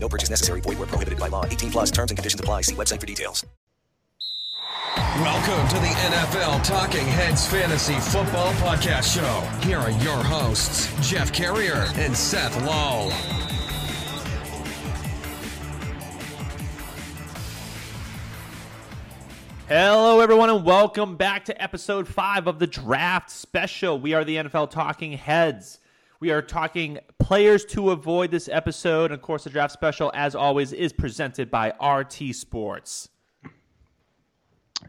No purchase necessary. Void where prohibited by law. 18 plus terms and conditions apply. See website for details. Welcome to the NFL Talking Heads Fantasy Football Podcast Show. Here are your hosts, Jeff Carrier and Seth Lowe. Hello, everyone, and welcome back to episode five of the Draft Special. We are the NFL Talking Heads. We are talking players to avoid this episode. And of course, the Draft Special, as always, is presented by RT Sports.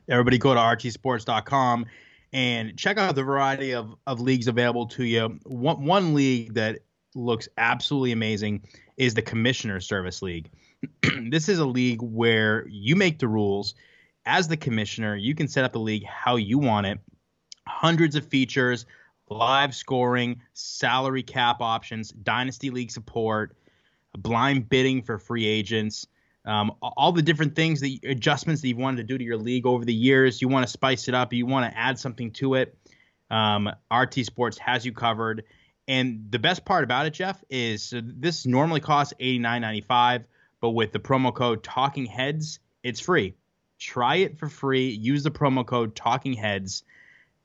Everybody go to rtsports.com and check out the variety of, of leagues available to you. One, one league that looks absolutely amazing is the Commissioner Service League. this is a league where you make the rules – as the commissioner, you can set up the league how you want it. Hundreds of features, live scoring, salary cap options, dynasty league support, blind bidding for free agents, um, all the different things, the adjustments that you've wanted to do to your league over the years. You want to spice it up, you want to add something to it. Um, RT Sports has you covered. And the best part about it, Jeff, is this normally costs eighty nine ninety five, but with the promo code Talking Heads, it's free. Try it for free. Use the promo code Talking Heads,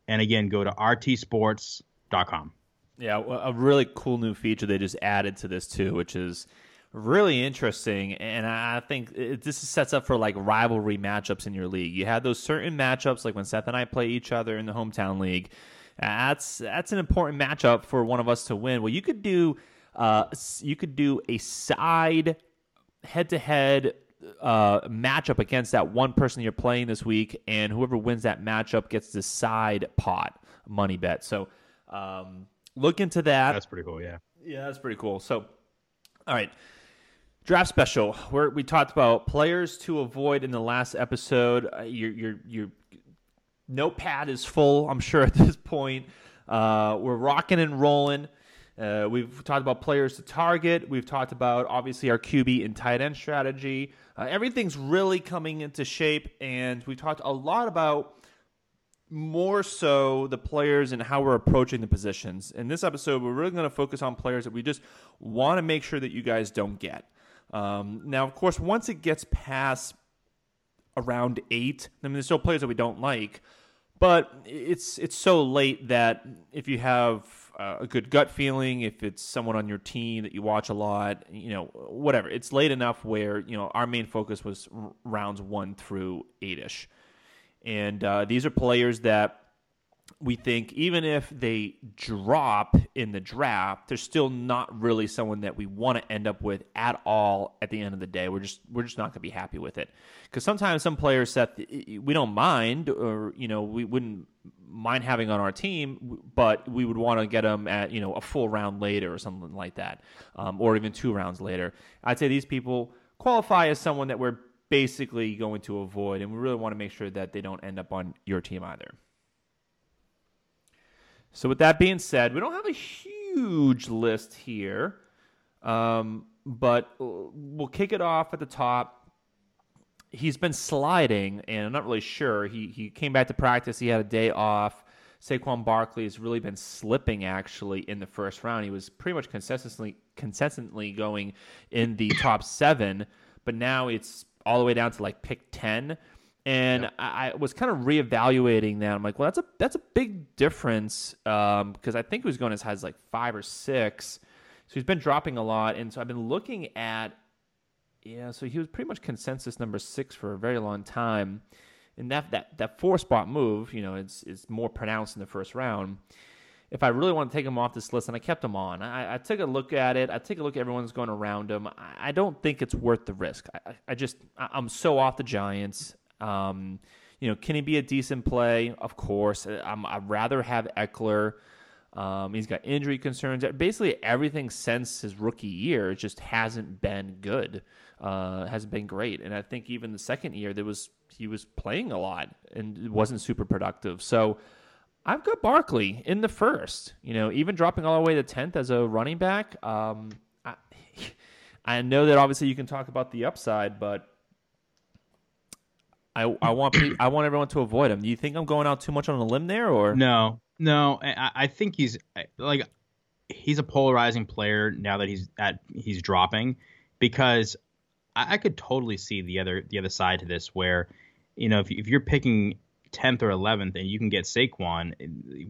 and again, go to rtsports.com. Yeah, a really cool new feature they just added to this too, which is really interesting. And I think it, this sets up for like rivalry matchups in your league. You have those certain matchups, like when Seth and I play each other in the hometown league. That's that's an important matchup for one of us to win. Well, you could do uh, you could do a side head to head uh, matchup against that one person you're playing this week, and whoever wins that matchup gets the side pot money bet. So um, look into that. That's pretty cool. Yeah. Yeah, that's pretty cool. So, all right. Draft special, where we talked about players to avoid in the last episode. Uh, your your your notepad is full, I'm sure at this point. Uh, we're rocking and rolling. Uh, we've talked about players to target. We've talked about obviously our QB and tight end strategy. Uh, everything's really coming into shape, and we talked a lot about more so the players and how we're approaching the positions. In this episode, we're really going to focus on players that we just want to make sure that you guys don't get. Um, now, of course, once it gets past around eight, I mean, there's still players that we don't like, but it's it's so late that if you have uh, a good gut feeling, if it's someone on your team that you watch a lot, you know, whatever. It's late enough where you know our main focus was r- rounds one through eight ish, and uh, these are players that we think even if they drop in the draft, they're still not really someone that we want to end up with at all at the end of the day. We're just we're just not going to be happy with it because sometimes some players that we don't mind or you know we wouldn't mind having on our team, but we would want to get them at you know a full round later or something like that, um, or even two rounds later. I'd say these people qualify as someone that we're basically going to avoid, and we really want to make sure that they don't end up on your team either. So, with that being said, we don't have a huge list here, um, but we'll kick it off at the top. He's been sliding, and I'm not really sure. He he came back to practice. He had a day off. Saquon Barkley has really been slipping actually in the first round. He was pretty much consistently consistently going in the top seven, but now it's all the way down to like pick ten. And yep. I, I, was kind of reevaluating that. I'm like, well, that's a that's a big difference because um, I think he was going as high as like five or six. So he's been dropping a lot, and so I've been looking at yeah. So he was pretty much consensus number six for a very long time, and that that that four spot move, you know, it's is more pronounced in the first round. If I really want to take him off this list, and I kept him on, I, I took a look at it. I take a look at everyone's going around him. I, I don't think it's worth the risk. I, I just I'm so off the Giants. Um, you know, can he be a decent play? Of course. Uh, I'm, I'd rather have Ekeler. Um, he's got injury concerns. Basically, everything since his rookie year just hasn't been good. Uh, hasn't been great. And I think even the second year, there was he was playing a lot and wasn't super productive. So I've got Barkley in the first. You know, even dropping all the way to tenth as a running back. Um, I, I know that obviously you can talk about the upside, but I I want I want everyone to avoid him. Do you think I'm going out too much on a limb there, or no? No, I, I think he's like he's a polarizing player now that he's at he's dropping because I, I could totally see the other the other side to this where you know if if you're picking 10th or 11th and you can get Saquon,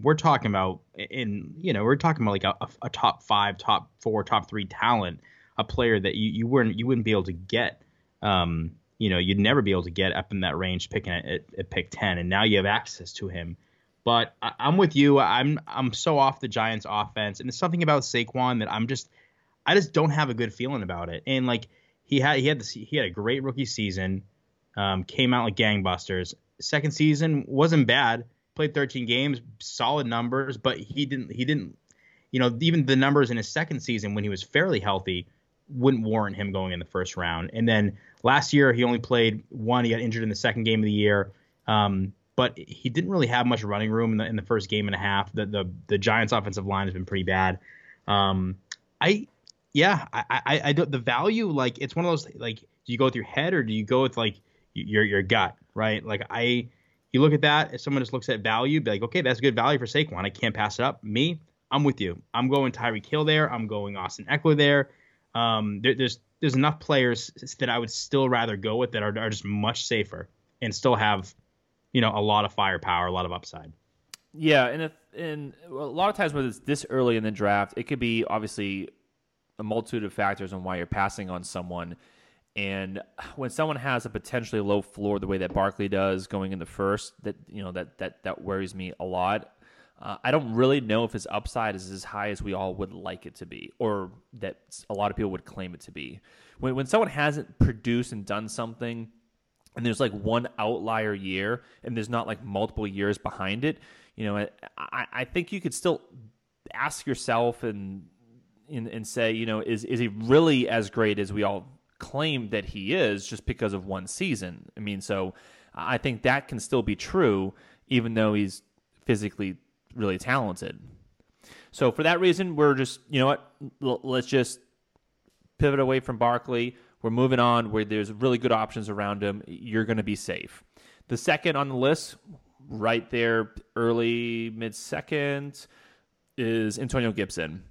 we're talking about in you know we're talking about like a, a, top five, top four, top three talent, a player that you, you weren't you wouldn't be able to get. Um, you know, you'd never be able to get up in that range picking at, at, at pick 10, and now you have access to him. But I, am with you. I'm I'm so off the Giants' offense, and there's something about Saquon that I'm just I just don't have a good feeling about it. And like he had he had this he had a great rookie season, um, came out like gangbusters. Second season wasn't bad. Played 13 games, solid numbers, but he didn't he didn't you know even the numbers in his second season when he was fairly healthy wouldn't warrant him going in the first round. And then last year he only played one. He got injured in the second game of the year. Um, but he didn't really have much running room in the in the first game and a half. The the, the Giants' offensive line has been pretty bad. Um, I yeah, I, I I don't the value like it's one of those like do you go with your head or do you go with like your your gut right? Like I you look at that if someone just looks at value, be like okay that's good value for Saquon. I can't pass it up. Me, I'm with you. I'm going Tyreek Hill there. I'm going Austin Ekeler there. Um, there, there's there's enough players that I would still rather go with that are, are just much safer and still have you know a lot of firepower, a lot of upside. Yeah, and if, and a lot of times when it's this early in the draft, it could be obviously a multitude of factors on why you're passing on someone. And when someone has a potentially low floor, the way that Barkley does going in the first, that you know that that that worries me a lot. Uh, I don't really know if his upside is as high as we all would like it to be, or that a lot of people would claim it to be. When when someone hasn't produced and done something and there's like one outlier year and there's not like multiple years behind it, you know, I, I think you could still ask yourself and, and and say, you know, is is he really as great as we all claim that he is just because of one season? I mean, so I think that can still be true, even though he's physically really talented. So for that reason, we're just you know what, let's just pivot away from Barkley. We're moving on where there's really good options around him. You're going to be safe. The second on the list, right there, early mid second, is Antonio Gibson.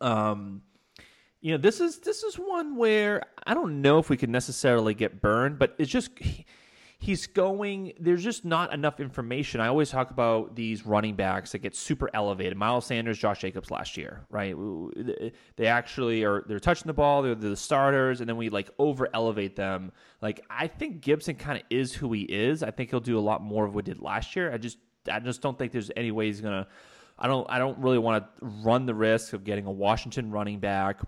Um, you know, this is this is one where I don't know if we could necessarily get burned, but it's just he's going there's just not enough information. I always talk about these running backs that get super elevated. Miles sanders josh jacobs last year right? They actually are they're touching the ball they're the starters and then we like over elevate them. Like i think gibson kind of is who he is. I think he'll do a lot more of what he did last year. I just i just don't think there's any way he's gonna i don't i don't really want to run the risk of getting a washington running back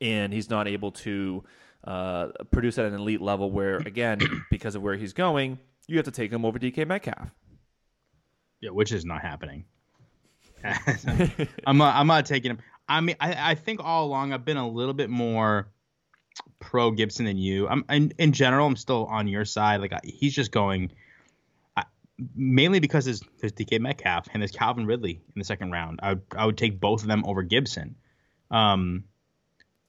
and he's not able to uh, produce at an elite level where, again, because of where he's going, you have to take him over DK Metcalf. Yeah, which is not happening. I'm not, I'm not taking him. I mean, I, I think all along I've been a little bit more pro Gibson than you. I'm in, in general, I'm still on your side. Like I, he's just going I, mainly because there's, there's DK Metcalf and there's Calvin Ridley in the second round. I I would take both of them over Gibson. Um,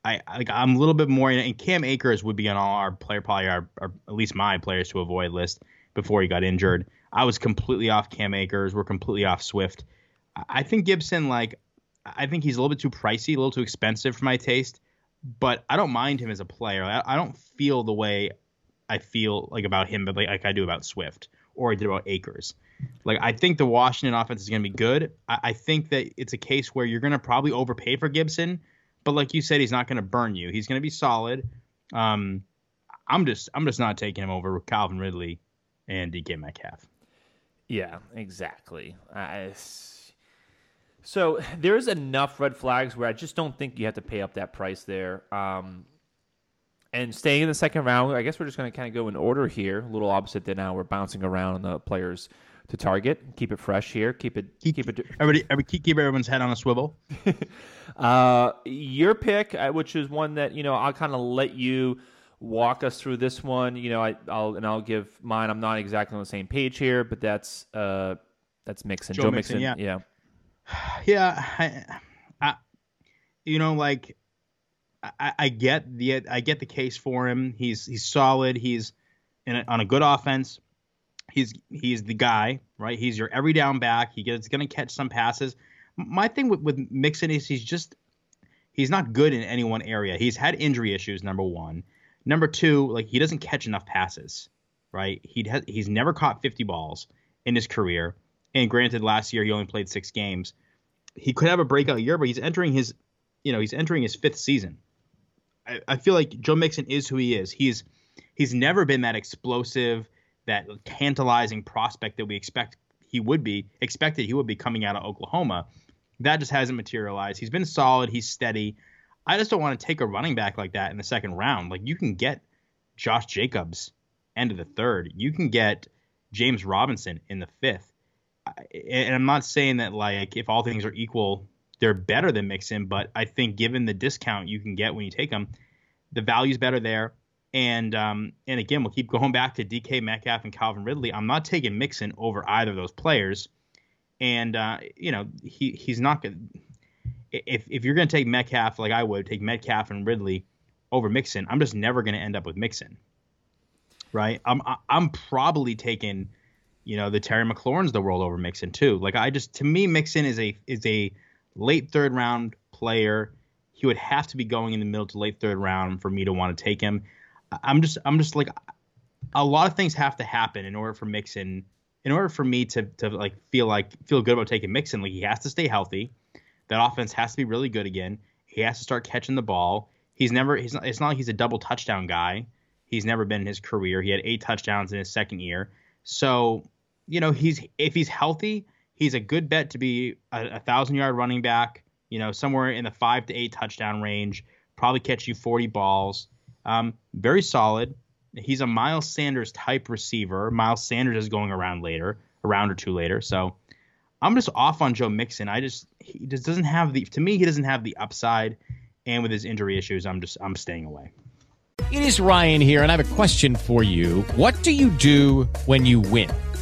I like I'm a little bit more, and Cam Akers would be on all our player, probably our, our, at least my players to avoid list before he got injured. I was completely off Cam Akers. We're completely off Swift. I think Gibson, like, I think he's a little bit too pricey, a little too expensive for my taste, but I don't mind him as a player. I, I don't feel the way I feel like about him, but like, like I do about Swift or I did about Akers. Like I think the Washington offense is going to be good. I, I think that it's a case where you're going to probably overpay for Gibson but like you said, he's not going to burn you. He's going to be solid. Um, I'm just I'm just not taking him over Calvin Ridley and DK Metcalf. Yeah, exactly. So there's enough red flags where I just don't think you have to pay up that price there. Um, and staying in the second round, I guess we're just going to kind of go in order here, a little opposite than now we're bouncing around on the players to target. Keep it fresh here. Keep it keep, keep it. Everybody, everybody keep, keep everyone's head on a swivel. uh, your pick, uh, which is one that you know, I'll kind of let you walk us through this one. You know, I, will and I'll give mine. I'm not exactly on the same page here, but that's uh, that's Mixon. Joe, Joe Mixon, Mixon, yeah, yeah, yeah. I, I, you know, like I, I, get the I get the case for him. He's he's solid. He's in a, on a good offense. He's he's the guy, right? He's your every down back. He gets going to catch some passes. My thing with, with Mixon is he's just he's not good in any one area. He's had injury issues. Number one. Number two, like he doesn't catch enough passes, right? He he's never caught 50 balls in his career. And granted, last year he only played six games. He could have a breakout year, but he's entering his, you know, he's entering his fifth season. I, I feel like Joe Mixon is who he is. He's he's never been that explosive, that tantalizing prospect that we expect he would be expected he would be coming out of Oklahoma. That just hasn't materialized. He's been solid. He's steady. I just don't want to take a running back like that in the second round. Like you can get Josh Jacobs end of the third. You can get James Robinson in the fifth. And I'm not saying that like if all things are equal, they're better than Mixon, but I think given the discount you can get when you take them, the value's better there. And um, and again, we'll keep going back to DK Metcalf and Calvin Ridley. I'm not taking Mixon over either of those players. And uh, you know he he's not gonna if if you're to take Metcalf like I would take Metcalf and Ridley over Mixon, I'm just never to end up with Mixon. Right? I'm I'm probably taking you know the Terry McLaurin's the world over Mixon too. Like I just to me Mixon is a is a late third round player. He would have to be going in the middle to late third round for me to want to take him. I'm just I'm just like a lot of things have to happen in order for Mixon in order for me to to like feel like feel good about taking Mixon. Like he has to stay healthy. That offense has to be really good again. He has to start catching the ball. He's never. He's not. It's not like he's a double touchdown guy. He's never been in his career. He had eight touchdowns in his second year. So, you know, he's if he's healthy, he's a good bet to be a, a thousand yard running back. You know, somewhere in the five to eight touchdown range. Probably catch you 40 balls. Um, very solid. He's a Miles Sanders type receiver. Miles Sanders is going around later, a round or two later. So I'm just off on Joe Mixon. I just he just doesn't have the to me he doesn't have the upside, and with his injury issues, I'm just I'm staying away. It is Ryan here, and I have a question for you. What do you do when you win?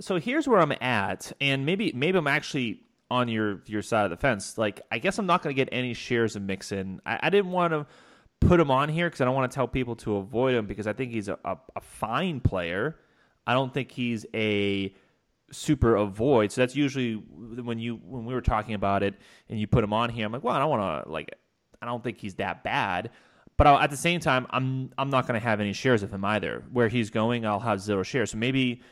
so here's where I'm at, and maybe maybe I'm actually on your your side of the fence. Like, I guess I'm not going to get any shares of Mixon. I, I didn't want to put him on here because I don't want to tell people to avoid him because I think he's a, a, a fine player. I don't think he's a super avoid. So that's usually when you when we were talking about it and you put him on here. I'm like, well, I don't want to like. I don't think he's that bad. But I'll, at the same time, I'm I'm not going to have any shares of him either. Where he's going, I'll have zero shares. So maybe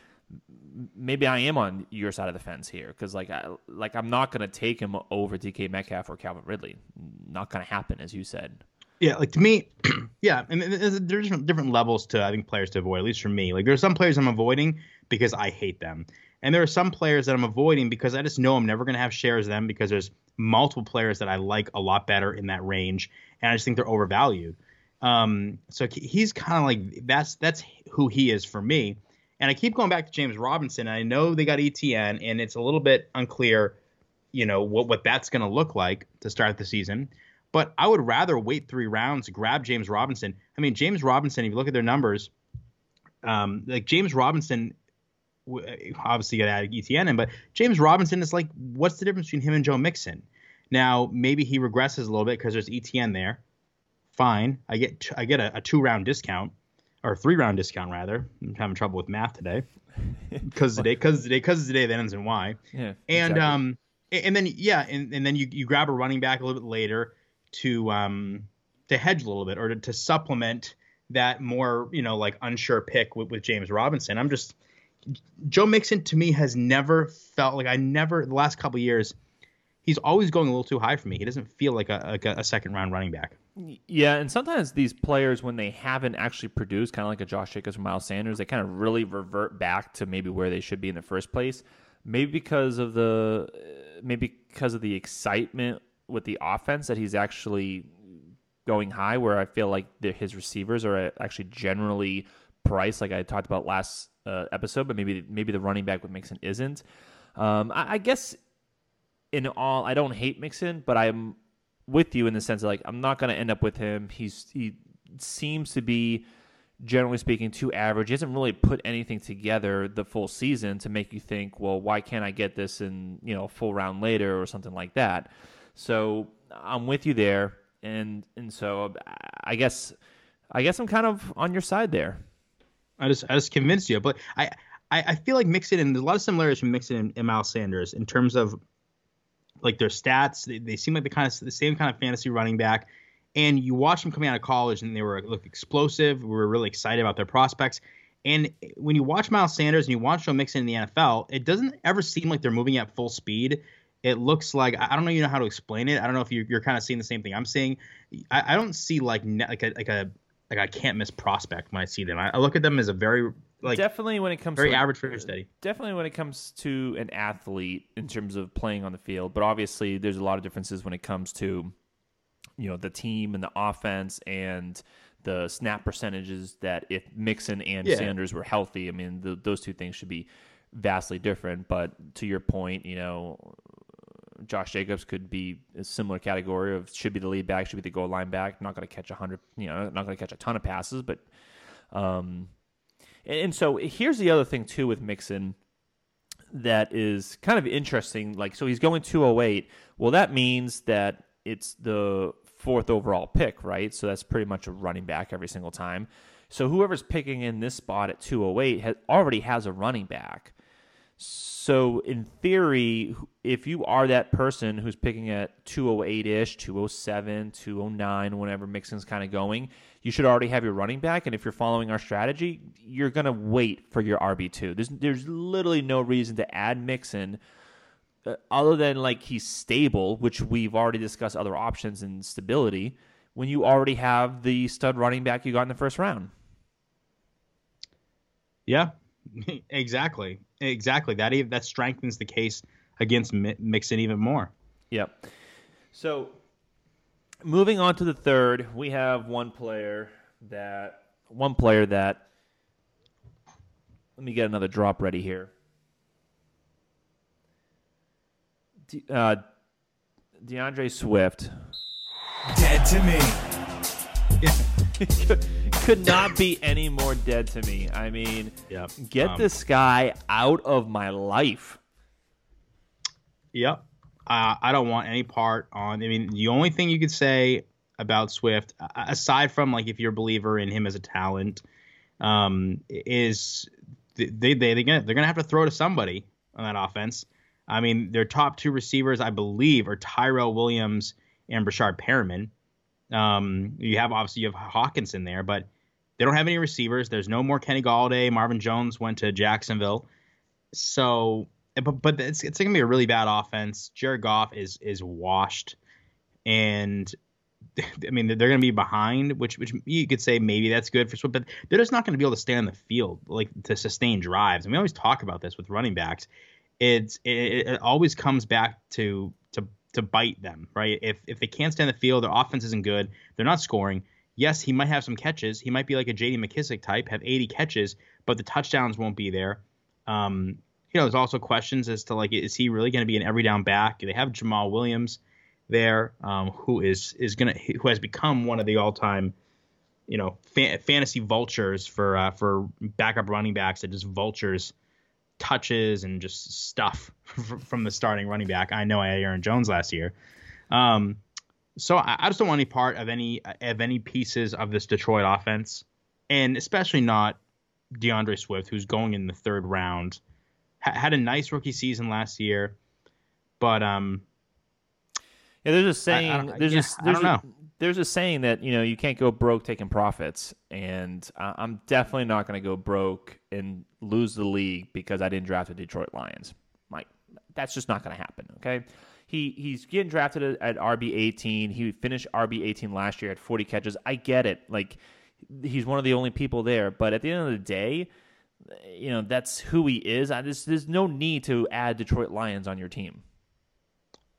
maybe I am on your side of the fence here because like I, like I'm not to take him over DK Metcalf or Calvin Ridley. Not to happen, as you said. Yeah, like to me, yeah, and there's different different levels to I think players to avoid. At least for me, like there's some players I'm avoiding because I hate them, and there are some players that I'm avoiding because I just know I'm never to have shares of them because there's multiple players that I like a lot better in that range, and I just think they're overvalued. Um, so he's kind of like that's that's who he is for me. And I keep going back to James Robinson. I know they got Etienne, and it's a little bit unclear, you know, what what that's going to look like to start the season. But I would rather wait three rounds, grab James Robinson. I mean, James Robinson. If you look at their numbers, um, like James Robinson, obviously got Etienne in, but James Robinson is like, what's the difference between him and Joe Mixon? Now maybe he regresses a little bit because there's Etienne there. Fine, I get I get a, a two round discount or three round discount rather. I'm having trouble with math today because today because today because today that ends in Y. Yeah. And exactly. um and then yeah and, and then you, you grab a running back a little bit later to um to hedge a little bit or to, to supplement that more you know like unsure pick with, with James Robinson. I'm just Joe Mixon to me has never felt like I never the last couple years. He's always going a little too high for me. He doesn't feel like a a, second round running back. Yeah, and sometimes these players, when they haven't actually produced, kind of like a Josh Jacobs or Miles Sanders, they kind of really revert back to maybe where they should be in the first place. Maybe because of the, maybe because of the excitement with the offense that he's actually going high. Where I feel like the, his receivers are actually generally priced, like I talked about last uh, episode, but maybe maybe the running back with Mixon isn't. Um, I, I guess in all, I don't hate Mixon, but I'm with you in the sense of like I'm not going to end up with him. He's he seems to be generally speaking too average. He hasn't really put anything together the full season to make you think, well, why can't I get this in you know full round later or something like that. So I'm with you there, and and so I guess I guess I'm kind of on your side there. I just I just convinced you, but I I, I feel like Mixon and there's a lot of similarities from Mixon and, and Miles Sanders in terms of like their stats. They, they seem like the kind of the same kind of fantasy running back. And you watch them coming out of college, and they were look explosive. We were really excited about their prospects. And when you watch Miles Sanders and you watch Joe Mixon in the NFL, it doesn't ever seem like they're moving at full speed. It looks like I don't know you know how to explain it. I don't know if you're, you're kind of seeing the same thing I'm seeing. I, I don't see like like a like a like I can't miss prospect when I see them. I, I look at them as a very like definitely when it comes very to average, very steady. Definitely when it comes to an athlete in terms of playing on the field, but obviously there's a lot of differences when it comes to you know the team and the offense and the snap percentages. That if Mixon and Yeah. Sanders were healthy, I mean th those two things should be vastly different. But to your point, you know. Josh Jacobs could be a similar category of should be the lead back, should be the goal line back. Not going to catch a hundred, you know, not going to catch a ton of passes, but um, and, so here's the other thing too with Mixon that is kind of interesting. Like, so he's going 208. Well, that means that it's the fourth overall pick, right? So that's pretty much a running back every single time. So whoever's picking in this spot at 208 has, already has a running back. So in theory, if you are that person who's picking at 208-ish, 207, 209, whenever Mixon's kind of going, you should already have your running back. And if you're following our strategy, you're gonna wait for your RB two. There's there's literally no reason to add Mixon uh, other than like he's stable, which we've already discussed other options and stability. When you already have the stud running back you got in the first round. Yeah, exactly, exactly. That even that strengthens the case against Mi- Mixon even more. Yep. So moving on to the third, we have one player that one player that let me get another drop ready here. De, uh, D'Andre Swift Dead to me. could, could not be any more dead to me. I mean, Yep. get Um, this guy out of my life. Yep. Uh, I don't want any part on. I mean, the only thing you could say about Swift, aside from like if you're a believer in him as a talent, um, is they they they're gonna they're gonna have to throw to somebody on that offense. I mean, their top two receivers, I believe, are Tyrell Williams and Breshad Perriman. Um, you have obviously you have Hawkins in there, but they don't have any receivers. There's no more Kenny Golladay. Marvin Jones went to Jacksonville, so but but it's it's gonna be a really bad offense. Jared Goff is is washed, and I mean they're gonna be behind, which which you could say maybe that's good for Swift, but they're just not gonna be able to stay on the field like to sustain drives. And we always talk about this with running backs. It's it, it always comes back to to to bite them, right? If if they can't stay on the field, their offense isn't good. They're not scoring. Yes, he might have some catches. He might be like a J.D. McKissic type, have 80 catches, but the touchdowns won't be there. Um, you know, there's also questions as to like, is he really going to be an every down back? They have Jamaal Williams there, um, who is is gonna who has become one of the all time, you know, fa- fantasy vultures for uh, for backup running backs that just vultures touches and just stuff from the starting running back. I know I had Aaron Jones last year. Um, so I, I just don't want any part of any of any pieces of this Detroit offense, and especially not D'Andre Swift, who's going in the third round. Ha- had a nice rookie season last year, but um, Yeah, there's a saying. I don't- there's yeah, a, I there's don't a, know. there's a saying that you know you can't go broke taking profits, and I- I'm definitely not going to go broke and lose the league because I didn't draft the Detroit Lions. Like that's just not going to happen. Okay, he he's getting drafted at, at RB 18. He finished RB 18 last year at 40 catches. I get it. Like he's one of the only people there, but at the end of the day, you know that's who he is. I just there's no need to add Detroit Lions on your team.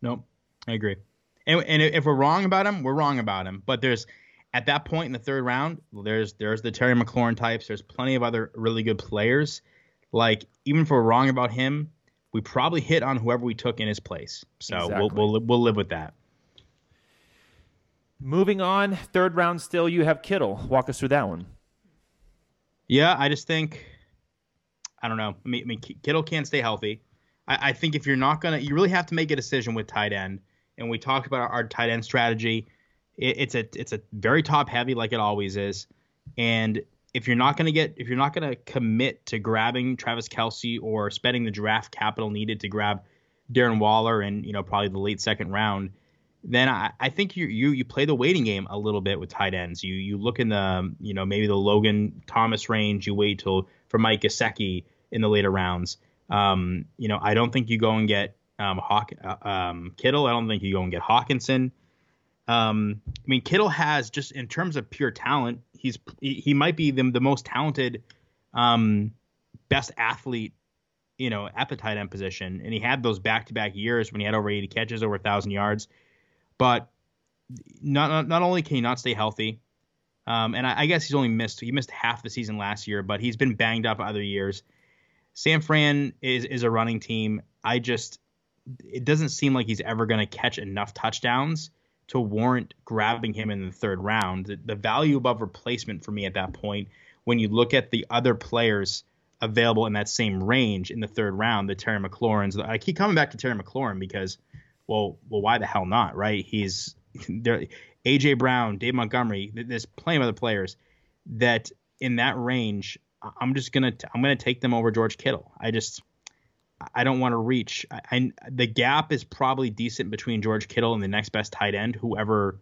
Nope, I agree. And, and if we're wrong about him, we're wrong about him. But there's at that point in the third round, there's there's the Terry McLaurin types. There's plenty of other really good players. Like even if we're wrong about him, we probably hit on whoever we took in his place. So Exactly. we'll, we'll we'll live with that. Moving on, third round still, you have Kittle. Walk us through that one. Yeah, I just think I don't know. I mean, I mean Kittle can't stay healthy. I, I think if you're not gonna, you really have to make a decision with tight end. And we talked about our, our tight end strategy. It, it's a it's a very top heavy like it always is. And if you're not gonna get, if you're not gonna commit to grabbing Travis Kelce or spending the draft capital needed to grab Darren Waller and you know probably the late second round, then I, I think you you you play the waiting game a little bit with tight ends. You you look in the you know maybe the Logan Thomas range. You wait till for Mike Gesicki in the later rounds. Um, you know I don't think you go and get um, Hawk uh, um, Kittle. I don't think you go and get Hockenson. Um, I mean Kittle has just in terms of pure talent, he's he, might be the the most talented, um, best athlete you know, at the tight end position, and he had those back-to-back years when he had over 80 catches, over 1,000 yards. But not not, not only can he not stay healthy, um, and I, I guess he's only missed he missed half the season last year, but he's been banged up other years. San Fran is is a running team. I just it doesn't seem like he's ever going to catch enough touchdowns to warrant grabbing him in the third round. The, the value above replacement for me at that point, when you look at the other players available in that same range in the third round, the Terry McLaurins. I keep coming back to Terry McLaurin because, well, well, why the hell not, right? He's there. AJ Brown, Dave Montgomery. There's plenty of other players that in that range. I'm just gonna I'm gonna take them over George Kittle. I just I don't want to reach. I, I the gap is probably decent between George Kittle and the next best tight end, whoever.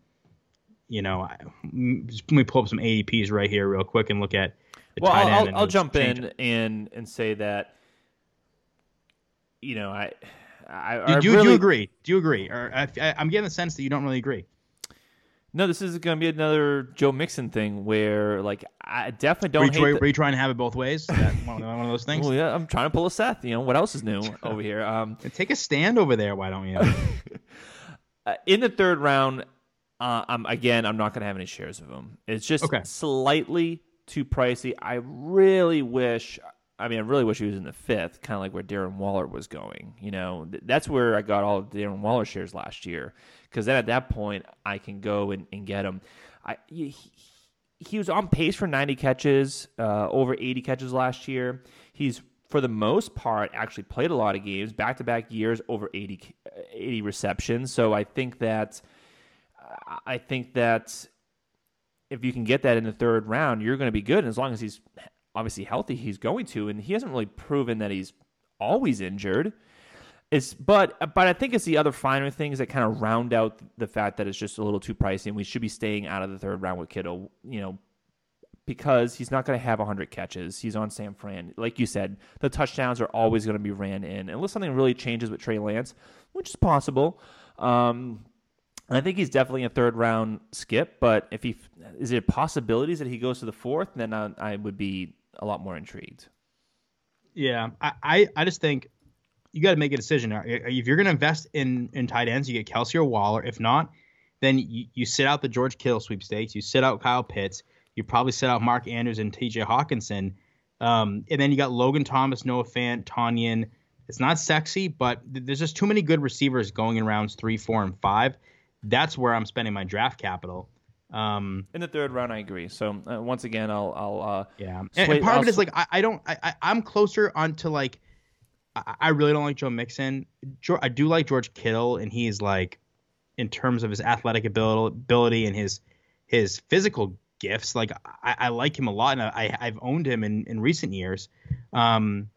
You know, I, let me pull up some ADPs right here real quick and look at the Well, tight I'll, end I'll, I'll jump in it. and and say that you know I I, Do, I do, you- do really you agree? Do you agree? Or I, I- I'm getting the sense that you don't really agree. No. This is going to be another Joe Mixon thing where like I definitely Were you, don't try- hate. were you trying to have it both ways? That one, one of those things? well, yeah, I'm trying to pull a Seth. You know what else is new over here? Um, Take a stand over there. Why don't you? uh, in the third round, uh, I'm again. I'm not going to have any shares of him. It's just Okay. slightly too pricey. I really wish. I mean, I really wish he was in the fifth, kind of like where Darren Waller was going. You know, Th- that's where I got all of Darren Waller shares last year. Because then at that point, I can go and, and get him. I he, he was on pace for 90 catches, uh, over 80 catches last year. He's for the most part actually played a lot of games, back to back years, over 80, 80 receptions. So I think that I think that if you can get that in the third round, you're going to be good. And as long as he's obviously healthy, he's going to. And he hasn't really proven that he's always injured. It's but but I think it's the other finer things that kind of round out the fact that it's just a little too pricey, and we should be staying out of the third round with Kittle. You know, because he's not going to have 100 catches. He's on San Fran. Like you said, the touchdowns are always going to be ran in, unless something really changes with Trey Lance, which is possible. Um, I think he's definitely a third round skip. But if he is there possibilities that he goes to the fourth, then I, I would be a lot more intrigued. yeah, I, I, I just think you got to make a decision. If you're going to invest in in tight ends, you get Kelce or Waller. If not, then you, you sit out the George Kittle sweepstakes. You sit out Kyle Pitts. You probably sit out Mark Andrews and T.J. Hockenson. Um, and then you got Logan Thomas, Noah Fant, Tonyan. It's not sexy, but th- there's just too many good receivers going in rounds three, four, and five. That's where I'm spending my draft capital. Um, In the third round, I agree. So uh, once again, I'll I'll uh, yeah, and, and part I'll of it is like I, I don't I, I I'm closer onto like I, I really don't like Joe Mixon. Geor I do like George Kittle, and he's like in terms of his athletic ability, ability and his his physical gifts. Like I, I like him a lot, and I I've owned him in in recent years. Um,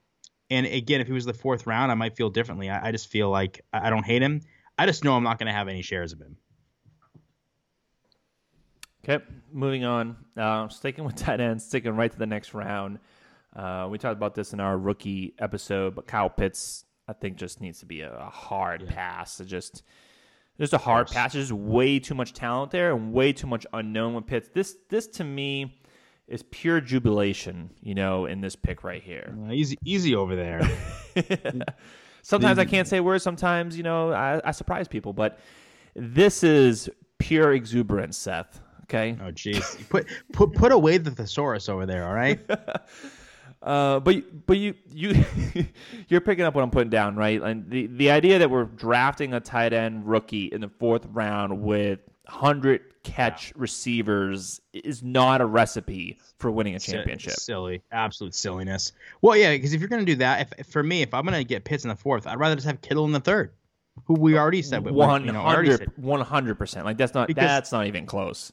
and again, if he was the fourth round, I might feel differently. I, I just feel like I I don't hate him. I just know I'm not going to have any shares of him. Okay, moving on. Uh, sticking with tight ends, sticking right to the next round. Uh, we talked about this in our rookie episode, but Kyle Pitts, I think, just needs to be a, a hard pass. It just, just a hard pass. There's way too much talent there and way too much unknown with Pitts. This, this to me, is pure jubilation. You know, in this pick right here. Uh, easy, easy over there. Sometimes I can't say words. Sometimes you know I, I surprise people, but this is pure exuberance, Seth. Okay. oh, jeez. Put put put away the thesaurus over there. All right. Uh, but but you you you're picking up what I'm putting down, right? And the the idea that we're drafting a tight end rookie in the fourth round with hundred catch receivers is not a recipe for winning a championship. Silly, absolute silliness. Well, yeah, because if you're going to do that, if, for me, if I'm going to get Pitts in the fourth, I'd rather just have Kittle in the third, who we already said. One already said- hundred percent. Like that's not Because- that's not even close.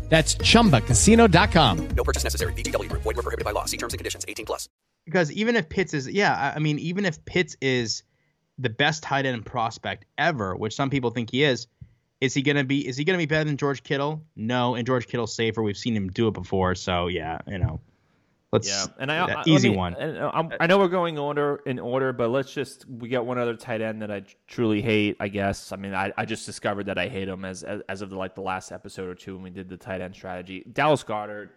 That's chumbacasino.com. No purchase necessary. VGW Group. Void were prohibited by law. See terms and conditions. 18 plus. because even if Pitts is, yeah, I- I mean, even if Pitts is the best tight end prospect ever, which some people think he is, is he gonna be? Is he gonna be better than George Kittle? No, and George Kittle's safer. We've seen him do it before, so yeah, you know, let's Yeah, and I, I easy me- one. And uh, I'm, I know we're going order in order, but let's just we got one other tight end that I truly hate. I guess. I mean, I, I just discovered that I hate him as, as as of the, like the last episode or two when we did the tight end strategy. Dallas Goedert.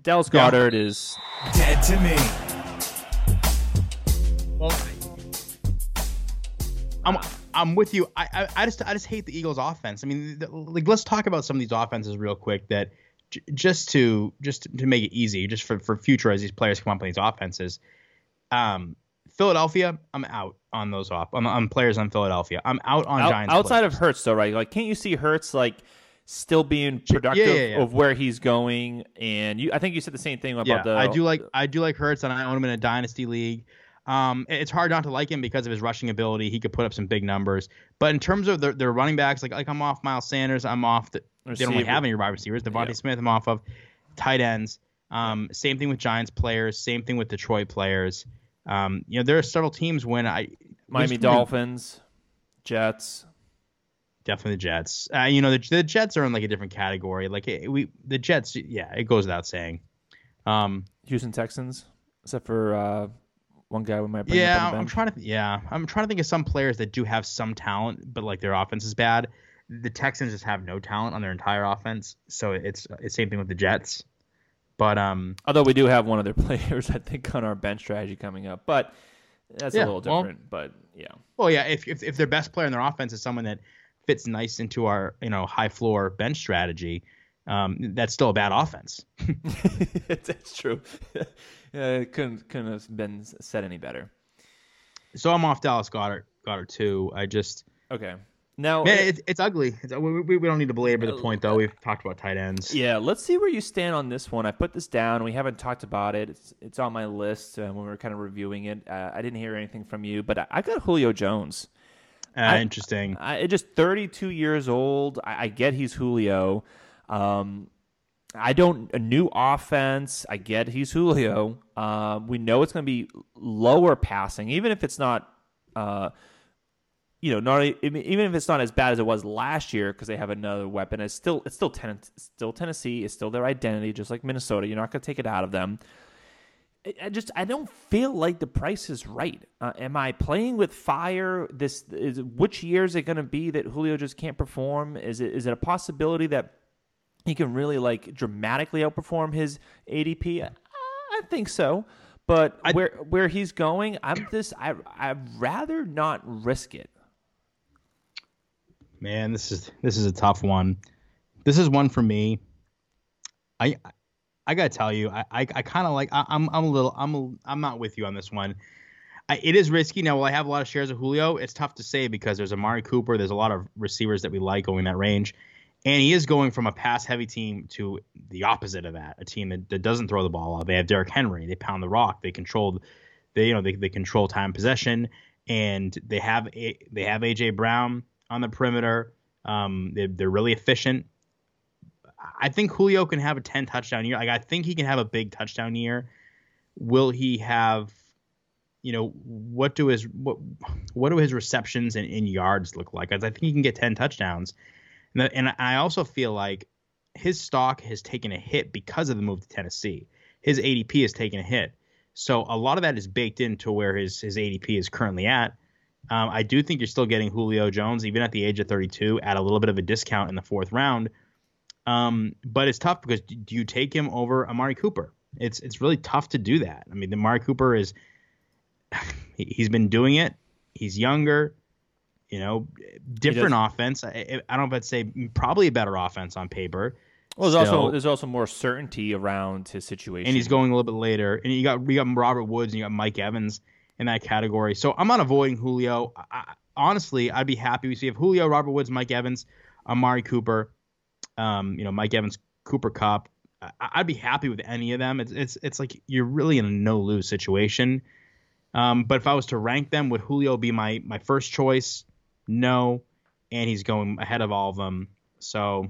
Dallas Yeah. Goedert is Dead to me. Well, I'm I'm with you. I, I I just I just hate the Eagles' offense. I mean, the, like let's talk about some of these offenses real quick. That j- just to just to make it easy, just for for future as these players come up with these offenses. Um, Philadelphia, I'm out on those off on, on players on Philadelphia. I'm out on out- Giants. outside players. of Hurts though, right? Like, can't you see Hurts like still being productive yeah, yeah. of where he's going? And you, I think you said the same thing about yeah, the. I do like I do like Hurts, and I own him in a dynasty league. Um, it's hard not to like him because of his rushing ability. He could put up some big numbers. But in terms of their, their running backs, like like I'm off Miles Sanders, I'm off. The, they don't really have any wide receivers. DeVonta Yeah. Smith, I'm off of. Tight ends. Um, same thing with Giants players. Same thing with Detroit players. Um, you know, there are several teams when I Miami we- Dolphins, Jets. Definitely the Jets. Uh, you know, the, the Jets are in like a different category. Like it, we, the Jets, yeah, it goes without saying. Um, Houston Texans, except for uh, one guy we might bring yeah, up on I'm trying to. Yeah, I'm trying to think of some players that do have some talent, but like their offense is bad. The Texans just have no talent on their entire offense, so it's it's same thing with the Jets. But um, Although we do have one of their players, I think, on our bench strategy coming up, but that's Yeah, a little well- different. but yeah, well, yeah, if, if if their best player in their offense is someone that fits nice into our you know high floor bench strategy, um, that's still a bad offense. that's true. Uh, it couldn't couldn't have been said any better. So I'm off Dallas Goedert Goedert too. I just Okay, now man, uh, it's, it's ugly. It's, we, we don't need to belabor the point though. We've talked about tight ends. Yeah, let's see where you stand on this one. I put this down. We haven't talked about it. It's it's on my list uh, when we were kind of reviewing it. Uh, I didn't hear anything from you, but I, I got Julio Jones. Uh, I- interesting. I, just 32 years old. I, I get he's Julio. Um, I don't a new offense. I get he's Julio. Uh, we know it's going to be lower passing, even if it's not. Uh, you know, not even if it's not as bad as it was last year because they have another weapon. It's still it's still ten, still Tennessee. It's still their identity, just like Minnesota. You're not going to take it out of them. I- just I don't feel like the price is right. Uh, am I playing with fire? This is which year is it going to be that Julio just can't perform? Is it is it a possibility that he can really like dramatically outperform his ADP? I, uh, I think so. But I, where where he's going, I'm just I I'd rather not risk it. Man, this is this is a tough one. This is one for me. I I gotta tell you, I I, I kind of like I, am I'm, I'm a little I'm a, I'm not with you on this one. I, it is risky. Now, will I have a lot of shares of Julio? It's tough to say because there's Amari Cooper. There's a lot of receivers that we like going that range. And he is going from a pass heavy team to the opposite of that, a team that, that doesn't throw the ball. out. They have Derrick Henry. They pound the rock. They control, they you know they, they control time possession, and they have a, they have AJ Brown on the perimeter. Um, they, they're really efficient. I think Julio can have a 10 touchdown year. Like I think he can have a big touchdown year. Will he have you know what do his what what do his receptions and in yards look like? I think he can get 10 touchdowns. And, I also feel like his stock has taken a hit because of the move to Tennessee. His ADP has taken a hit. So a lot of that is baked into where his his ADP is currently at. Um, I do think you're still getting Julio Jones, even at the age of 32, at a little bit of a discount in the fourth round. Um, but it's tough because do you take him over Amari Cooper? It's it's really tough to do that. I mean, Amari Cooper is he's been doing it. He's younger, you know, different offense. I, I, don't know if I'd say probably a better offense on paper. Well, there's Still. also there's also more certainty around his situation, and he's going a little bit later. And you got you got Robert Woods and you got Mike Evans in that category. So I'm not avoiding Julio. I, honestly, I'd be happy. We see if Julio, Robert Woods, Mike Evans, Amari Cooper, um, you know, Mike Evans, Cooper Kupp. I, would be happy with any of them. It's it's it's like you're really in a no lose situation. Um, but if I was to rank them, would Julio be my my first choice? No, and he's going ahead of all of them. So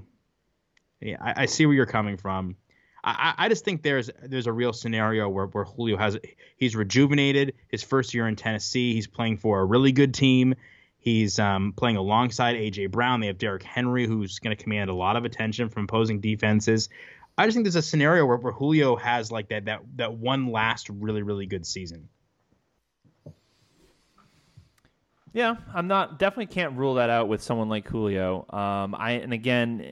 yeah, I, I see where you're coming from. I, I just think there's there's a real scenario where, where Julio has he's rejuvenated his first year in Tennessee. He's playing for a really good team. He's um, playing alongside AJ Brown. They have Derrick Henry, who's going to command a lot of attention from opposing defenses. I just think there's a scenario where, where Julio has like that that that one last really really good season. Yeah, I'm not definitely can't rule that out with someone like Julio. Um, I and again,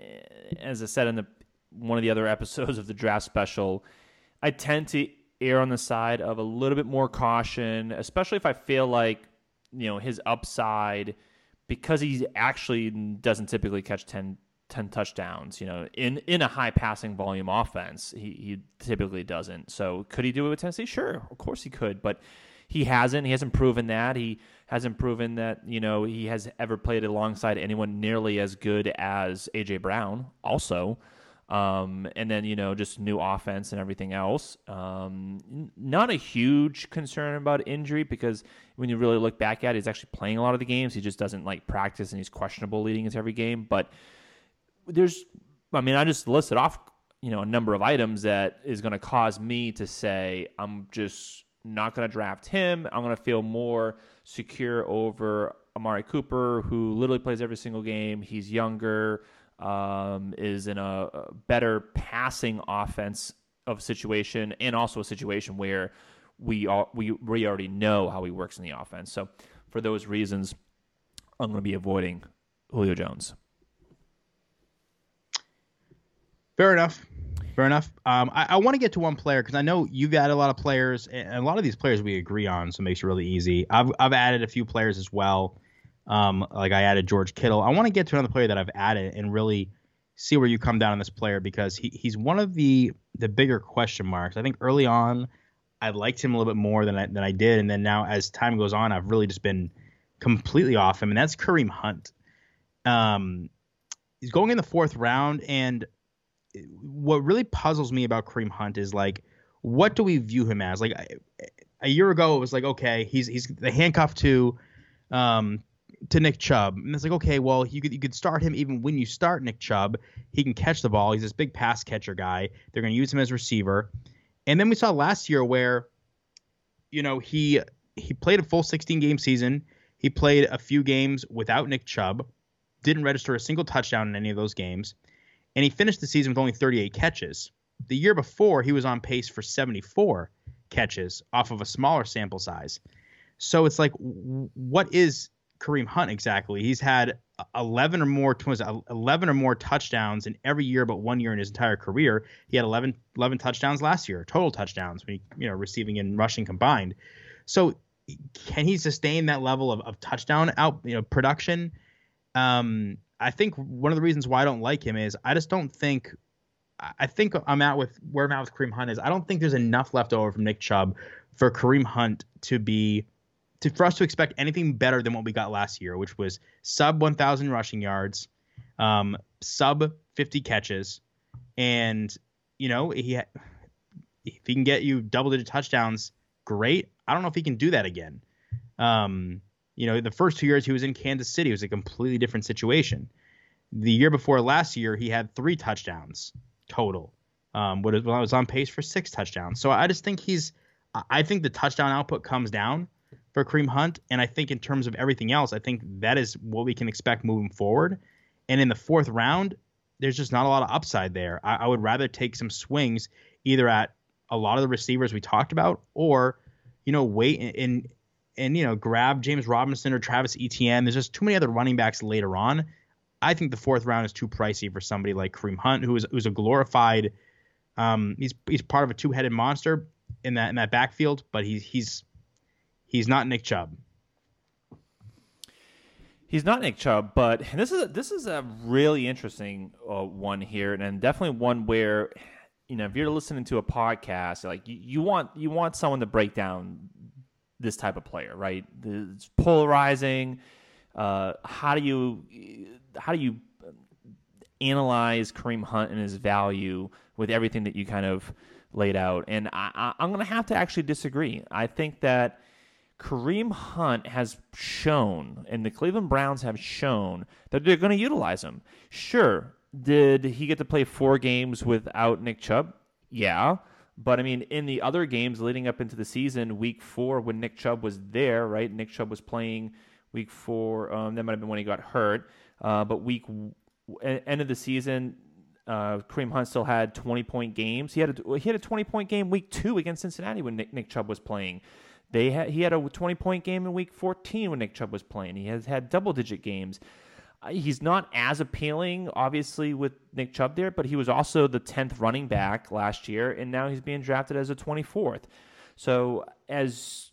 as I said in the one of the other episodes of the draft special, I tend to err on the side of a little bit more caution, especially if I feel like you know his upside because he actually doesn't typically catch 10, 10 touchdowns. You know, in in a high passing volume offense, he he typically doesn't. So could he do it with Tennessee? Sure, of course he could, but he hasn't. He hasn't proven that. He hasn't proven that you know he has ever played alongside anyone nearly as good as AJ Brown. Also. Um, and then you know just new offense and everything else. Um, not a huge concern about injury because when you really look back at it, he's actually playing a lot of the games. He just doesn't like practice and he's questionable leading into every game. But there's, I mean, I just listed off you know a number of items that is going to cause me to say I'm just not going to draft him. I'm going to feel more secure over Amari Cooper, who literally plays every single game. He's younger um, is in a, a better passing offense of situation, and also a situation where we all we we already know how he works in the offense. So for those reasons, I'm going to be avoiding Julio Jones. Fair enough. Fair enough. Um, I, I want to get to one player because I know you've added a lot of players, and a lot of these players we agree on, so it makes it really easy. I've I've added a few players as well. Um, like I added George Kittle. I want to get to another player that I've added and really see where you come down on this player because he, he's one of the the bigger question marks. I think early on I liked him a little bit more than I than I did, and then now as time goes on, I've really just been completely off him, and that's Kareem Hunt. Um, he's going in the fourth round, and what really puzzles me about Kareem Hunt is like, what do we view him as? Like a year ago, it was like, okay, he's he's the handcuff to um, to Nick Chubb. And it's like, okay, well, you could you could start him even when you start Nick Chubb. He can catch the ball. He's this big pass catcher guy. They're going to use him as receiver. And then we saw last year where, you know, he he played a full 16 game season. He played a few games without Nick Chubb. Didn't register a single touchdown in any of those games. And he finished the season with only 38 catches. The year before, he was on pace for 74 catches off of a smaller sample size. So it's like, what is Kareem Hunt exactly. He's had 11 or more was 11 or more touchdowns in every year but one year in his entire career. He had 11, 11 touchdowns last year, total touchdowns when he, you know, receiving and rushing combined. So can he sustain that level of, of touchdown out, you know, production? Um, I think one of the reasons why I don't like him is I just don't think I think I'm at with where I'm at with Kareem Hunt is I don't think there's enough left over from Nick Chubb for Kareem Hunt to be to for us to expect anything better than what we got last year, which was sub 1,000 rushing yards, um, sub 50 catches, and you know he if he can get you double digit touchdowns, great. I don't know if he can do that again. Um, you know, the first two years he was in Kansas City it was a completely different situation. The year before last year, he had three touchdowns total. Um, what was on pace for six touchdowns. So I just think he's. I think the touchdown output comes down for Kareem Hunt. And I think in terms of everything else, I think that is what we can expect moving forward. And in the fourth round, there's just not a lot of upside there. I, I would rather take some swings either at a lot of the receivers we talked about, or you know, wait and and you know, grab James Robinson or Travis Etienne. There's just too many other running backs later on. I think the fourth round is too pricey for somebody like Kareem Hunt, who is who's a glorified. Um, he's he's part of a two-headed monster in that in that backfield, but he's he's He's not Nick Chubb. He's not Nick Chubb, but this is a, this is a really interesting uh, one here, and definitely one where you know if you're listening to a podcast, like you, you want you want someone to break down this type of player, right? It's polarizing. Uh, how do you how do you analyze Kareem Hunt and his value with everything that you kind of laid out? And I, I'm going to have to actually disagree. I think that Kareem Hunt has shown, and the Cleveland Browns have shown, that they're going to utilize him. Sure, did he get to play four games without Nick Chubb? Yeah. But I mean, in the other games leading up into the season, week four, when Nick Chubb was there, right? Nick Chubb was playing week four. Um, that might have been when he got hurt. Uh, but week end of the season, uh, Kareem Hunt still had 20 point games. He had a, he had a 20 point game week two against Cincinnati when Nick, Nick Chubb was playing. They he had a 20 point game in week 14 when Nick Chubb was playing. He has had double digit games. He's not as appealing, obviously, with Nick Chubb there, but he was also the 10th running back last year, and now he's being drafted as a 24th. So, as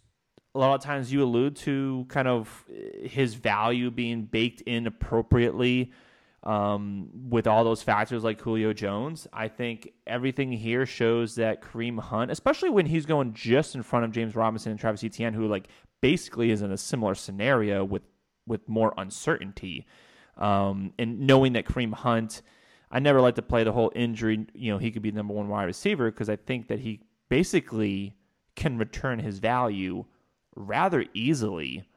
a lot of times you allude to kind of his value being baked in appropriately um, with all those factors like Julio Jones. I think everything here shows that Kareem Hunt, especially when he's going just in front of James Robinson and Travis Etienne, who like basically is in a similar scenario with with more uncertainty, um, and knowing that Kareem Hunt. I never like to play the whole injury. You know, he could be the number one wide receiver because I think that he basically can return his value rather easily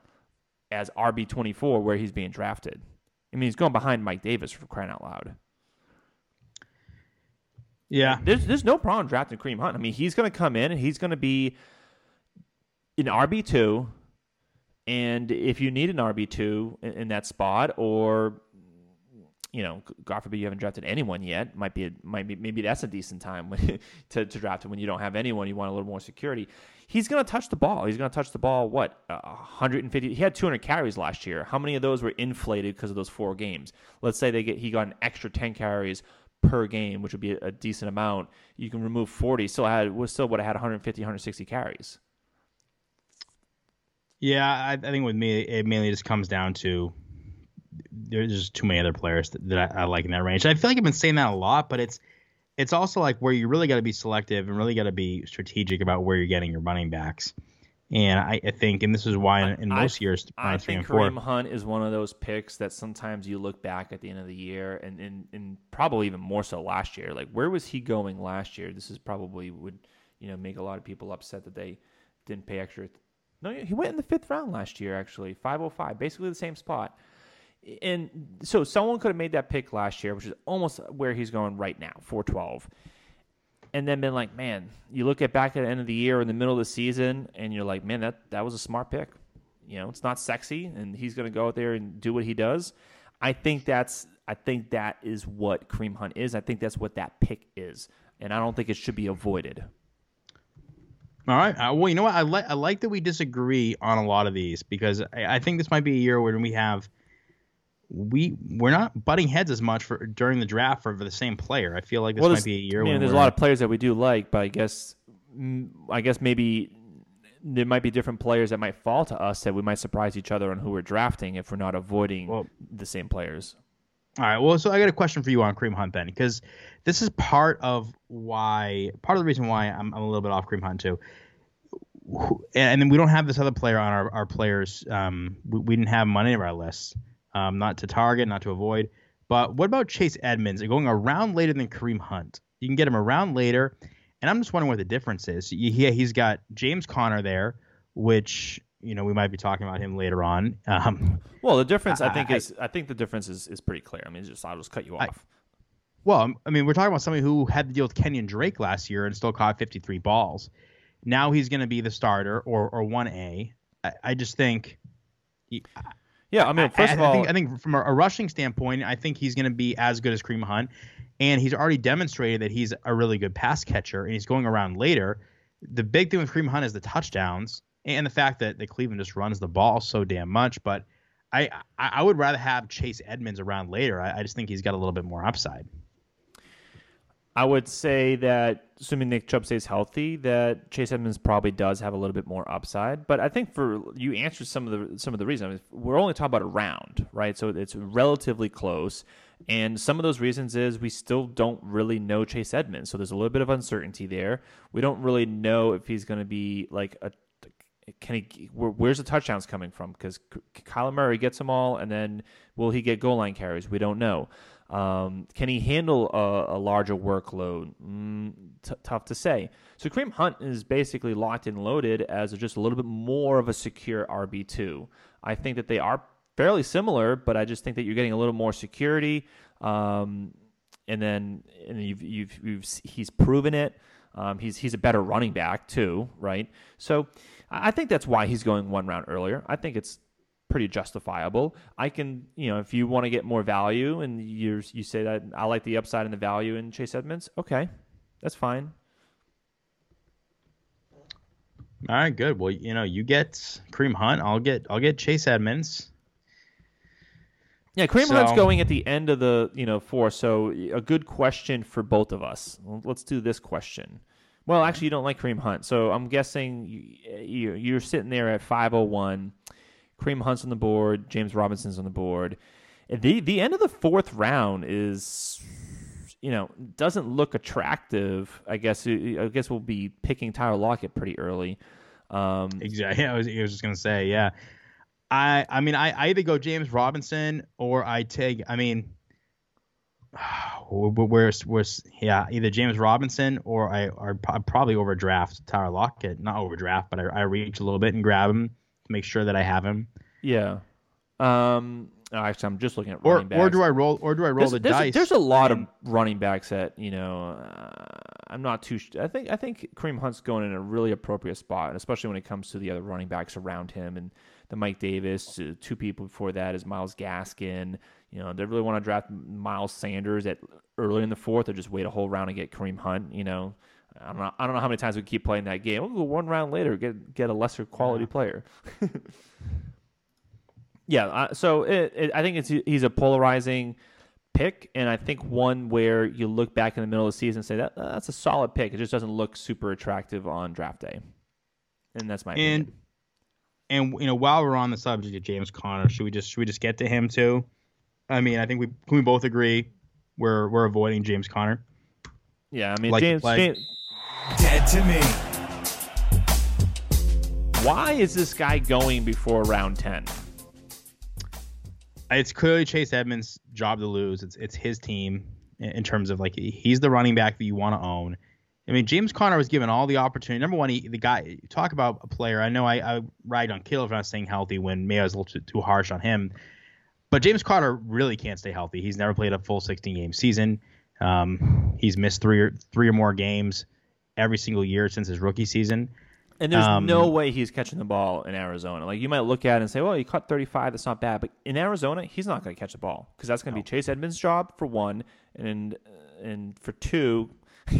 as RB twenty four where he's being drafted. I mean, he's going behind Mike Davis for crying out loud. Yeah, there's there's no problem drafting Kareem Hunt. I mean, he's going to come in and he's going to be an RB two, and if you need an RB two in, in, that spot, or you know, God forbid you haven't drafted anyone yet, might be might be maybe that's a decent time to to draft him when you don't have anyone. You want a little more security he's going to touch the ball. He's going to touch the ball, what, uh, 150? He had 200 carries last year. How many of those were inflated because of those four games? Let's say they get he got an extra 10 carries per game, which would be a, a decent amount. You can remove 40, still had was still would have had 150, 160 carries. Yeah, I, I think with me, it mainly just comes down to there's just too many other players that, that I, I, like in that range. And I feel like I've been saying that a lot, but it's it's also like where you really got to be selective and really got to be strategic about where you're getting your running backs. And I, I think, and this is why in, in most years, I think Kareem Hunt is one of those picks that sometimes you look back at the end of the year, and, and and probably even more so last year. Like, where was he going last year? This is probably would you know make a lot of people upset that they didn't pay extra. No, he went in the fifth round last year, actually, five oh five, basically the same spot and so someone could have made that pick last year, which is almost where he's going right now, 412. And then been like, man, you look at back at the end of the year in the middle of the season, and you're like, man, that, that was a smart pick. You know, it's not sexy, and he's going to go out there and do what he does. I think that's I think that is what Kareem Hunt is. I think that's what that pick is, and I don't think it should be avoided. All right. Uh, well, you know what? I like I like that we disagree on a lot of these because I, I think this might be a year where we have we we're not butting heads as much for during the draft for, for the same player. I feel like this well, might be a year. When there's a lot of players that we do like, but I guess, mm, I guess maybe there might be different players that might fall to us that we might surprise each other on who we're drafting if we're not avoiding the same players. All right. Well, so I got a question for you on Kareem Hunt then, because this is part of why, part of the reason why I'm, I'm a little bit off Kareem Hunt too. And then we don't have this other player on our, our players. Um, we, we didn't have him on any of our lists. Um, not to target, not to avoid. But what about Chase Edmonds? Going around later than Kareem Hunt. You can get him around later. And I'm just wondering what the difference is. Yeah, he's got James Conner there, which, you know, we might be talking about him later on. Um, Well, the difference I, I- think I- is I think the difference is, is pretty clear. I mean, just I'll just cut you off. Well, um, I mean, we're talking about somebody who had to deal with Kenyan Drake last year and still caught 53 balls. Now he's going to be the starter or or one A. I, I just think. Yeah, I mean, first I, of I all, think, I think from a, a rushing standpoint, I think he's going to be as good as Kareem Hunt, and he's already demonstrated that he's a really good pass catcher, and he's going around later. The big thing with Kareem Hunt is the touchdowns and the fact that, that Cleveland just runs the ball so damn much. But I I, I would rather have Chase Edmonds around later. I, I just think he's got a little bit more upside. I would say that assuming Nick Chubb stays healthy, that Chase Edmonds probably does have a little bit more upside. But I think for you answered some of the some of the reasons. I mean, we're only talking about a round, right? So it's relatively close. And some of those reasons is we still don't really know Chase Edmonds. So there's a little bit of uncertainty there. We don't really know if he's going to be like a can he where, where's the touchdowns coming from because Kyler Murray gets them all and then will he get goal line carries we don't know um, can he handle a, a larger workload mm, t- tough to say so Kareem Hunt is basically locked and loaded as just a little bit more of a secure RB2 I think that they are fairly similar but I just think that you're getting a little more security um, and then and you've, you've, you've he's proven it um, he's he's a better running back too, right? So I I think that's why he's going one round earlier. I think it's pretty justifiable. I can, you know, if you want to get more value and you you say that I like the upside and the value in Chase Edmonds, okay, that's fine. All right, good. Well, you know, you get Kareem Hunt. I'll get I'll get Chase Edmonds. Yeah, Kareem So- Hunt's going at the end of the you know four, so a good question for both of us. Let's do this question. Well, actually, you don't like Kareem Hunt, so I'm guessing you, you, you're sitting there at 501. Kareem Hunt's on the board. James Robinson's on the board. The the end of the fourth round is, you know, doesn't look attractive. I guess I guess we'll be picking Tyler Lockett pretty early. Um, Exactly. I was, I was just gonna say, yeah. I I mean, I, I either go James Robinson or I take. I mean, where's where's yeah, either James Robinson or I pro- probably overdraft Tyler Lockett. Not overdraft, but I, I reach a little bit and grab him make sure that I have him. Yeah. Um. oh, actually, I'm just looking at Or running backs. or do I roll or do I roll there's, the there's dice? A, there's a lot of running backs that you know. Uh, I'm not too. sh- I think I think Kareem Hunt's going in a really appropriate spot, especially when it comes to the other running backs around him and the Mike Davis. Uh, two people before that is Myles Gaskin. You know, they really want to draft Miles Sanders at early in the fourth, or just wait a whole round and get Kareem Hunt. You know. I don't know. I don't know how many times we keep playing that game. We'll go one round later, get get a lesser quality player. Yeah, uh, so it, it, I think it's he's a polarizing pick, and I think one where you look back in the middle of the season and say that uh, that's a solid pick. It just doesn't look super attractive on draft day, and that's my opinion. and and you know while we're on the subject of James Conner, should we just should we just get to him too? I mean, I think we can we both agree we're we're avoiding James Conner. Yeah, I mean Like James. James. Dead to me. Why is this guy going before round ten? It's clearly Chase Edmonds' job to lose. It's it's his team in, in terms of like he's the running back that you want to own. I mean, James Conner was given all the opportunity. Number one, he, the guy talk about a player. I know I, I ride on Caleb for not staying healthy when Mayo's a little too, too harsh on him, but James Conner really can't stay healthy. He's never played a full 16 game season. Um, he's missed three or three or more games every single year since his rookie season. And there's Um, no way he's catching the ball in Arizona. Like you might look at it and say, "Well, he caught 35. That's not bad." But in Arizona, he's not going to catch the ball because that's going to be Chase Edmonds' job for one, and and for two,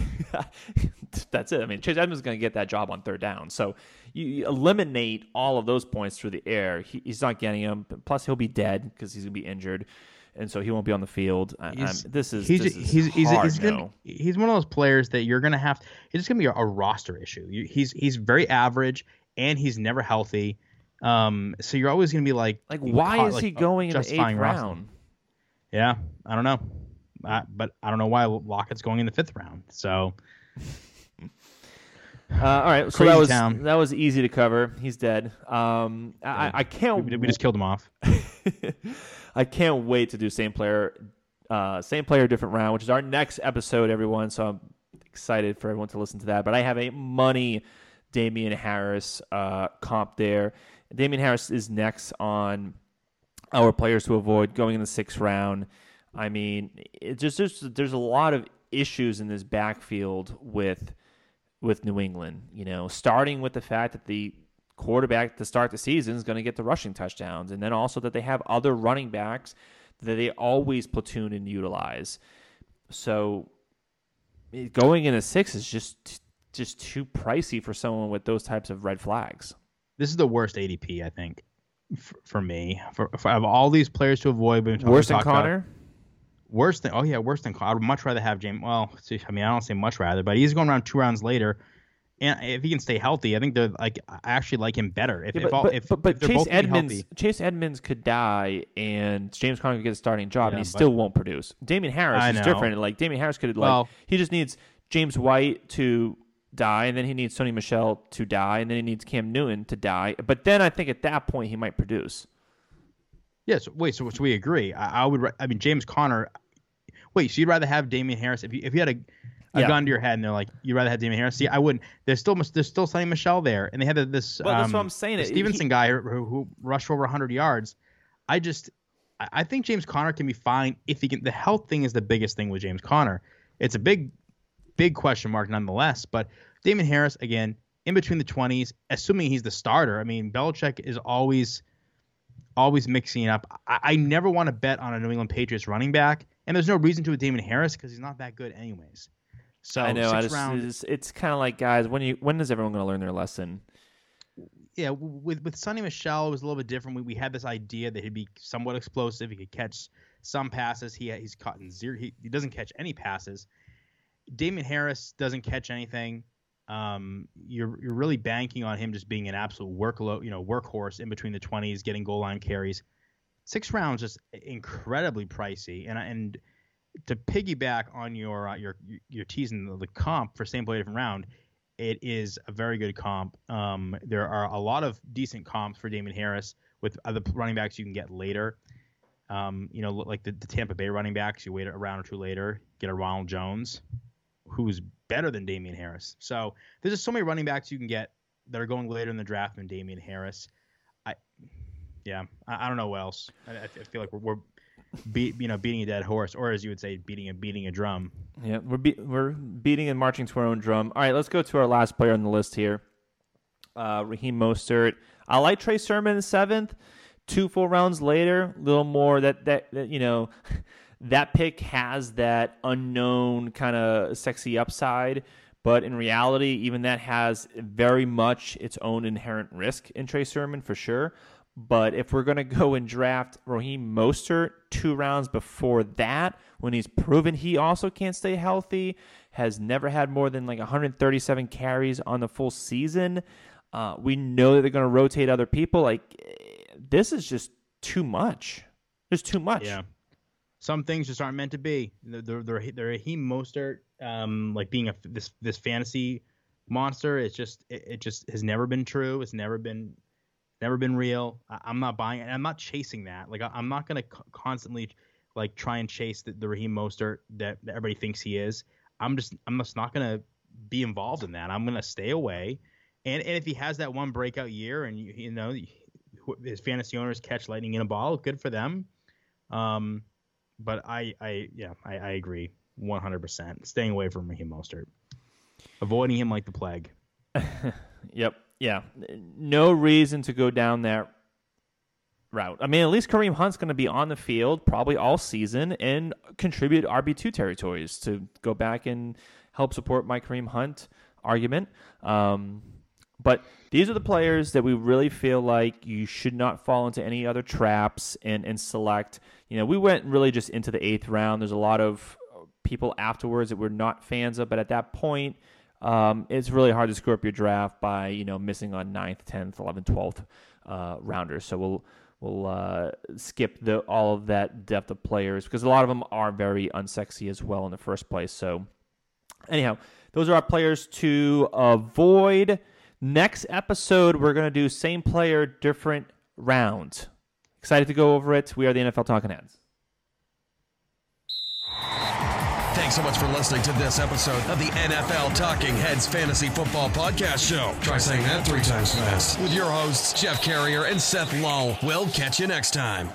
that's it. I mean, Chase Edmonds is going to get that job on third down. So you, you eliminate all of those points through the air. He, he's not getting them. Plus, he'll be dead because he's going to be injured, and so he won't be on the field. I, this is he's this is he's he's, he's, gonna, he's one of those players that you're gonna have. It's just gonna be a, a roster issue. You, he's he's very average and he's never healthy. Um, so you're always gonna be like, Like, why caught, is like, he going in the eighth roster. round? Yeah, I don't know, uh, but I don't know why Lockett's going in the fifth round. So Uh, all right, so Crazy that was town. that was easy to cover. He's dead. Um, I, I can't. we, we just killed him off. I can't wait to do same player, uh, same player, different round, which is our next episode, everyone. So I'm excited for everyone to listen to that. But I have a money Damien Harris uh, comp there. Damien Harris is next on our players to avoid going in the sixth round. I mean, it just there's there's a lot of issues in this backfield with with New England. You know, starting with the fact that the quarterback to start the season is going to get the rushing touchdowns, and then also that they have other running backs that they always platoon and utilize. So going in a six is just just too pricey for someone with those types of red flags. This is the worst ADP, I think, for, for me. For, for of all these players to avoid, we've talked- Worse than talked about- Conner. Worse than oh yeah, worse than Conner. I would much rather have James. Well, see, I mean, I don't say much rather, but he's going around two rounds later. And if he can stay healthy, I think they're like I actually like him better. If, Yeah, if, but, all, but, if, but, but if Chase Edmonds, healthy, Chase Edmonds could die, and James Conner could get a starting job, and he still won't produce. Damien Harris I is know. different. Like Damien Harris could like Well- he just needs James White to die, and then he needs Sony Michel to die, and then he needs Cam Newton to die. But then I think at that point he might produce. Yes. wait, so, so we agree. I, I would. I mean, James Conner. Wait, so you'd rather have Damien Harris if you if you had a, a Yeah. gun to your head and they're like you'd rather have Damien Harris? See, I wouldn't. There's still there's still Sony Michel there, and they had this. Well, that's what um, I'm saying. It- Stevenson he- guy who, who rushed for over 100 yards. I just I I think James Conner can be fine if he can. The health thing is the biggest thing with James Conner. It's a big, big question mark nonetheless. But Damien Harris again in between the 20s, assuming he's the starter. I mean, Belichick is always, always mixing it up. I, I never want to bet on a New England Patriots running back, and there's no reason to with Damien Harris because he's not that good anyways. So I know. I six just, round, it's, it's kind of like guys. When you when is everyone going to learn their lesson? yeah, with with Sony Michel it was a little bit different. We, we had this idea that he'd be somewhat explosive. He could catch some passes. He he's caught in zero. He, he doesn't catch any passes. Damien Harris doesn't catch anything. Um, you're you're really banking on him just being an absolute workload, you know, workhorse in between the 20s, getting goal line carries. Six rounds just incredibly pricey, and and to piggyback on your uh, your your teasing the, comp for same play different round, it is a very good comp. Um, there are a lot of decent comps for Damien Harris with other running backs you can get later. Um, you know, like the, the Tampa Bay running backs, you wait a round or two later, get a Ronald Jones, who's better than Damien Harris. So there's just so many running backs you can get that are going later in the draft than Damien Harris. I, yeah, I, I don't know what else. I, I feel like we're, we're you know, beating a dead horse, or as you would say, beating a beating a drum. Yeah, we're be- we're beating and marching to our own drum. All right, let's go to our last player on the list here. Uh, Raheem Mostert. I like Trey Sermon in seventh. Two full rounds later, a little more that that, that you know, that pick has that unknown kind of sexy upside. But in reality, even that has very much its own inherent risk in Trey Sermon for sure. But if we're going to go and draft Raheem Mostert two rounds before that, when he's proven he also can't stay healthy, has never had more than like 137 carries on the full season, uh, we know that they're going to rotate other people. Like, this is just too much. There's too much. Yeah. Some things just aren't meant to be. The the the, the Raheem Mostert, um, like being a this this fantasy monster, it's just it, it just has never been true. It's never been never been real. I, I'm not buying it. I'm not chasing that. Like I, I'm not gonna co- constantly like try and chase the, the Raheem Mostert that, that everybody thinks he is. I'm just I'm just not gonna be involved in that. I'm gonna stay away. And and if he has that one breakout year, and you, you know his fantasy owners catch lightning in a ball, good for them. Um, but I, I, yeah, I, I agree 100%. Staying away from Raheem Mostert, avoiding him like the plague. Yep. Yeah. No reason to go down that route. I mean, at least Kareem Hunt's going to be on the field probably all season and contribute RB2 territories to go back and help support my Kareem Hunt argument. Um, but these are the players that we really feel like you should not fall into any other traps and, and select. You know, we went really just into the eighth round. There's a lot of people afterwards that we're not fans of, but at that point, um, it's really hard to screw up your draft by you know missing on 9th, 10th, 11th, 12th uh, rounders. So we'll we'll uh, skip the all of that depth of players because a lot of them are very unsexy as well in the first place. So anyhow, those are our players to avoid. Next episode, we're going to do same player, different round. Excited to go over it. We are the NFL Talking Heads. Thanks so much for listening to this episode of the NFL Talking Heads Fantasy Football Podcast Show. Try saying that three times fast. With your hosts, Jeff Carrier and Seth Lowe. We'll catch you next time.